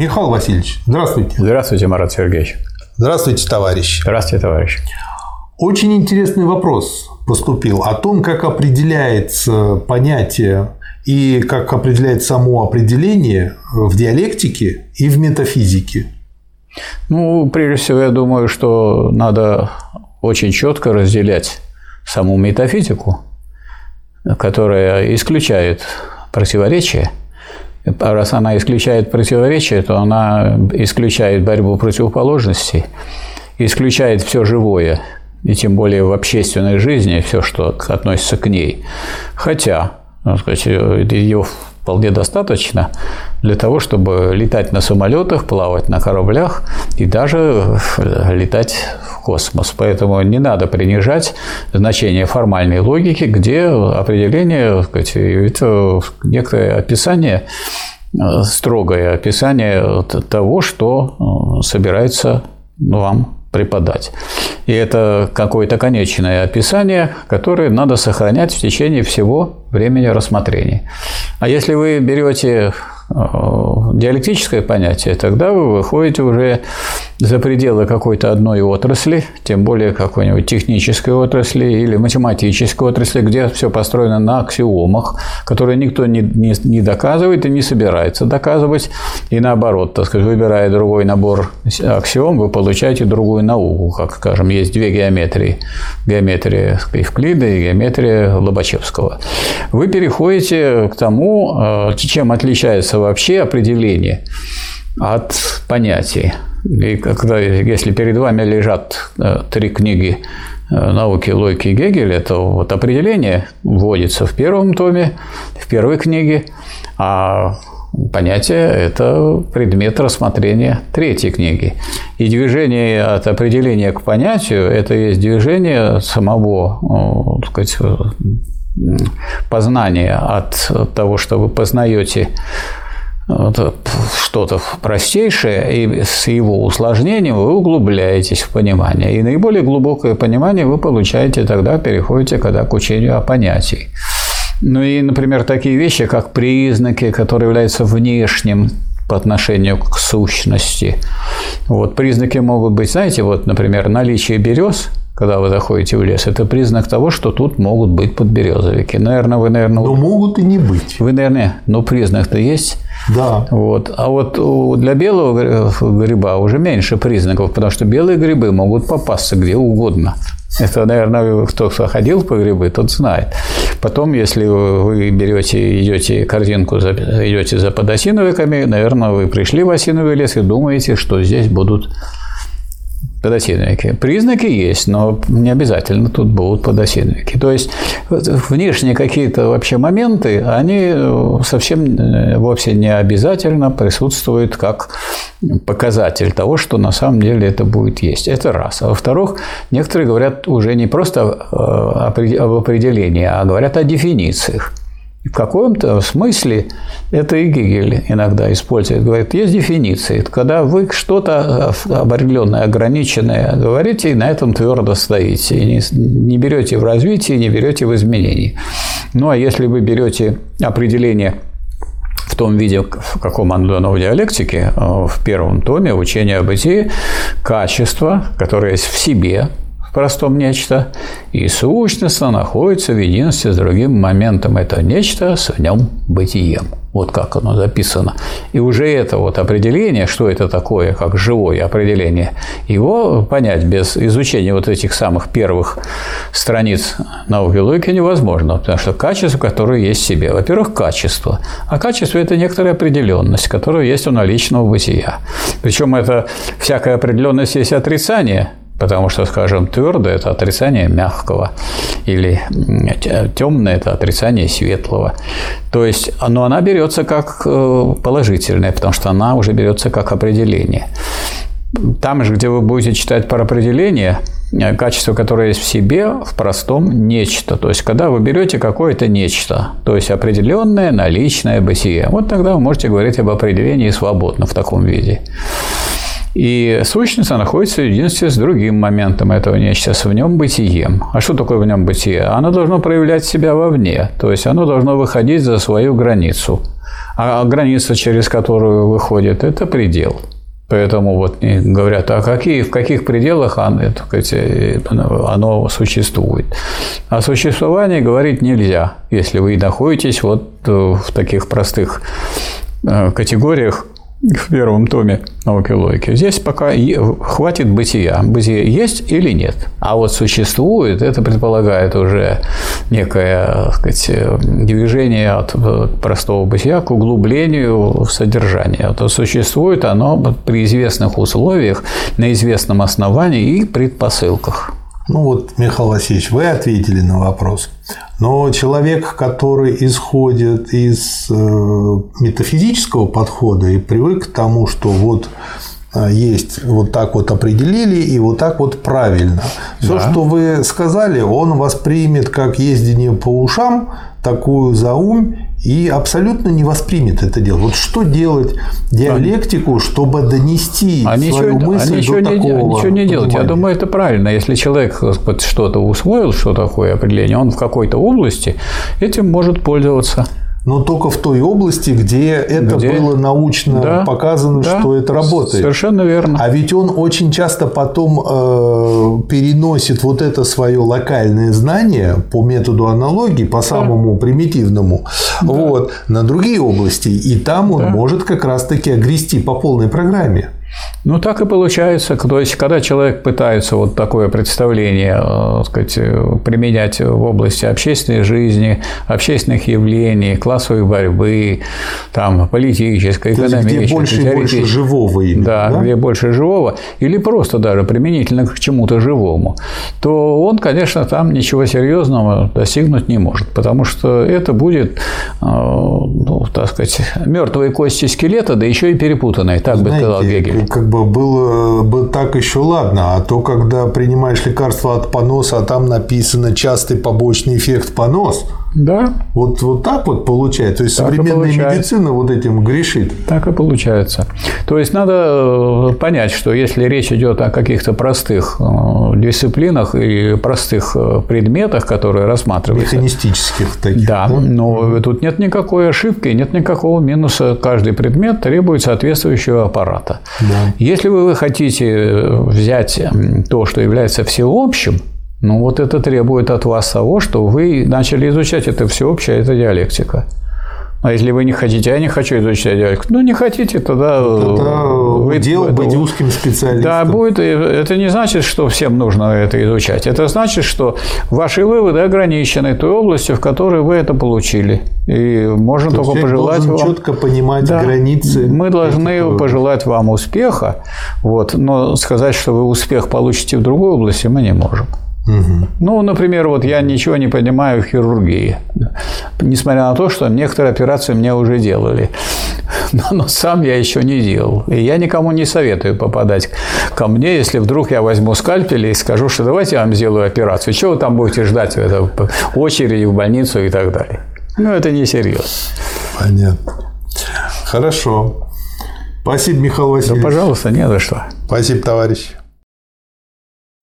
Михаил Васильевич, здравствуйте. Здравствуйте, Марат Сергеевич. Здравствуйте, товарищ. Здравствуйте, товарищ. Очень интересный вопрос поступил о том, как определяется понятие и как определяет само определение в диалектике и в метафизике. Ну, прежде всего, я думаю, что надо очень четко разделять саму метафизику, которая исключает противоречия. А раз она исключает противоречия, то она исключает борьбу противоположностей, исключает все живое, и тем более в общественной жизни все, что относится к ней. Хотя, сказать, ее вполне достаточно для того, чтобы летать на самолетах, плавать на кораблях и даже летать в космос. Поэтому не надо принижать значение формальной логики, где определение, сказать, это некое описание строгое описание того, что собирается вам преподать. И это какое-то конечное описание, которое надо сохранять в течение всего времени рассмотрения. А если вы берете Э, диалектическое понятие, тогда вы выходите уже за пределы какой-то одной отрасли, тем более какой-нибудь технической отрасли или математической отрасли, где все построено на аксиомах, которые никто не, не, не доказывает и не собирается доказывать. И наоборот, так сказать, выбирая другой набор аксиом, вы получаете другую науку, как, скажем, есть две геометрии. Геометрия Евклида и геометрия Лобачевского. Вы переходите к тому, э, чем отличается вообще определение от понятий. И когда, если перед вами лежат э, три книги э, науки логики Гегеля, то вот определение вводится в первом томе, в первой книге, а понятие – это предмет рассмотрения третьей книги. И движение от определения к понятию – это есть движение самого э, так сказать, познания от того, что вы познаете что-то простейшее, и с его усложнением вы углубляетесь в понимание. И наиболее глубокое понимание вы получаете тогда, переходите когда к учению о понятии. Ну и, например, такие вещи, как признаки, которые являются внешним по отношению к сущности. Вот признаки могут быть, знаете, вот, например, наличие берез – когда вы заходите в лес, это признак того, что тут могут быть подберезовики. Наверное, вы, наверное... Но могут и не быть. Вы, наверное, но признак-то есть. Да. Вот. А вот для белого гриба уже меньше признаков, потому что белые грибы могут попасться где угодно. Это, наверное, кто ходил по грибы, тот знает. Потом, если вы берете, идете корзинку, идете за подосиновиками, наверное, вы пришли в осиновый лес и думаете, что здесь будут подосиновики. Признаки есть, но не обязательно тут будут подосиновики. То есть внешние какие-то вообще моменты, они э, совсем э, вовсе не обязательно присутствуют как показатель того, что на самом деле это будет есть. Это раз. А во-вторых, некоторые говорят уже не просто э, об определении, а говорят о дефинициях. И в каком-то смысле это и Гегель иногда использует. Говорит, есть дефиниции. Когда вы что-то определенное, ограниченное говорите, и на этом твердо стоите. И не, не берете в развитии, не берете в изменении. Ну, а если вы берете определение в том виде, в каком оно дано в диалектике, э, в первом томе учения о бытии, качество, которое есть в себе, простом нечто, и сущностно находится в единстве с другим моментом. Это нечто с в нем бытием. Вот как оно записано. И уже это вот определение, что это такое, как живое определение, его понять без изучения вот этих самых первых страниц науки логики невозможно, потому что качество, которое есть в себе. Во-первых, качество. А качество – это некоторая определенность, которая есть у наличного бытия. Причем это всякая определенность есть отрицание, Потому что, скажем, твердое – это отрицание мягкого, или темное – это отрицание светлого. То есть, но она берется как э, положительное, потому что она уже берется как определение. Там же, где вы будете читать про определение, э, качество, которое есть в себе, в простом нечто. То есть, когда вы берете какое-то нечто, то есть определенное наличное бытие, вот тогда вы можете говорить об определении свободно в таком виде. И сущность находится в единстве с другим моментом этого нечто, с в нем бытием. А что такое в нем бытие? Оно должно проявлять себя вовне, то есть оно должно выходить за свою границу. А граница, через которую выходит, это предел. Поэтому вот говорят, а какие, в каких пределах оно, оно существует. О существовании говорить нельзя, если вы находитесь вот в таких простых э, категориях, в первом томе науки логики. Здесь пока хватит бытия. Бытие есть или нет. А вот существует, это предполагает уже некое так сказать, движение от простого бытия к углублению в содержание. То существует оно при известных условиях, на известном основании и предпосылках. Ну вот, Михаил Васильевич, вы ответили на вопрос. Но человек, который исходит из э, метафизического подхода и привык к тому, что вот есть вот так вот определили и вот так вот правильно. Все, да. что вы сказали, он воспримет как ездение по ушам, такую заумь и абсолютно не воспримет это дело. Вот что делать диалектику, чтобы донести а свою ничего, мысль а ничего до не, такого Ничего не делать. Я думаю, это правильно. Если человек что-то усвоил, что такое определение, он в какой-то области этим может пользоваться но только в той области, где это где? было научно да, показано, да, что это работает. Совершенно верно. А ведь он очень часто потом э, переносит вот это свое локальное знание по методу аналогии, по самому да. примитивному, да. вот, на другие области. И там он да. может как раз-таки огрести по полной программе. Ну, так и получается. То есть, когда человек пытается вот такое представление э, сказать, применять в области общественной жизни, общественных явлений, классовой борьбы, там, политической, экономической, где больше и больше живого именно, да, да, где больше живого, или просто даже применительно к чему-то живому, то он, конечно, там ничего серьезного достигнуть не может, потому что это будет, э, ну, так сказать, мертвые кости скелета, да еще и перепутанные, так Знаете, бы сказал Гегель бы было бы так еще ладно, а то, когда принимаешь лекарство от поноса, а там написано частый побочный эффект понос. Да. Вот, вот так вот получается. То есть так современная медицина вот этим грешит. Так и получается. То есть надо э, понять, что если речь идет о каких-то простых э, дисциплинах и простых э, предметах, которые рассматриваются. Механистических таких. Да, да? но тут нет никакой ошибки, нет никакого минуса. Каждый предмет требует соответствующего аппарата. Да. Если вы хотите взять то, что является всеобщим, ну вот это требует от вас того, что вы начали изучать это всеобщее, это диалектика. А если вы не хотите, я не хочу изучать диалектику, ну не хотите, тогда, тогда вы дело это, быть узким специалистом. Да, будет. Это не значит, что всем нужно это изучать. Это значит, что ваши выводы ограничены той областью, в которой вы это получили. И можно То только пожелать вам четко понимать да, границы. Мы должны пожелать вам успеха, вот, но сказать, что вы успех получите в другой области, мы не можем. Угу. Ну, например, вот я ничего не понимаю в хирургии, несмотря на то, что некоторые операции мне уже делали, но, но сам я еще не делал. И я никому не советую попадать ко мне, если вдруг я возьму скальпель и скажу, что давайте я вам сделаю операцию. Чего вы там будете ждать в очереди в больницу и так далее? Ну, это не серьезно. Понятно. Хорошо. Спасибо, Михаил Васильевич. Да, пожалуйста, не за что. Спасибо, товарищ.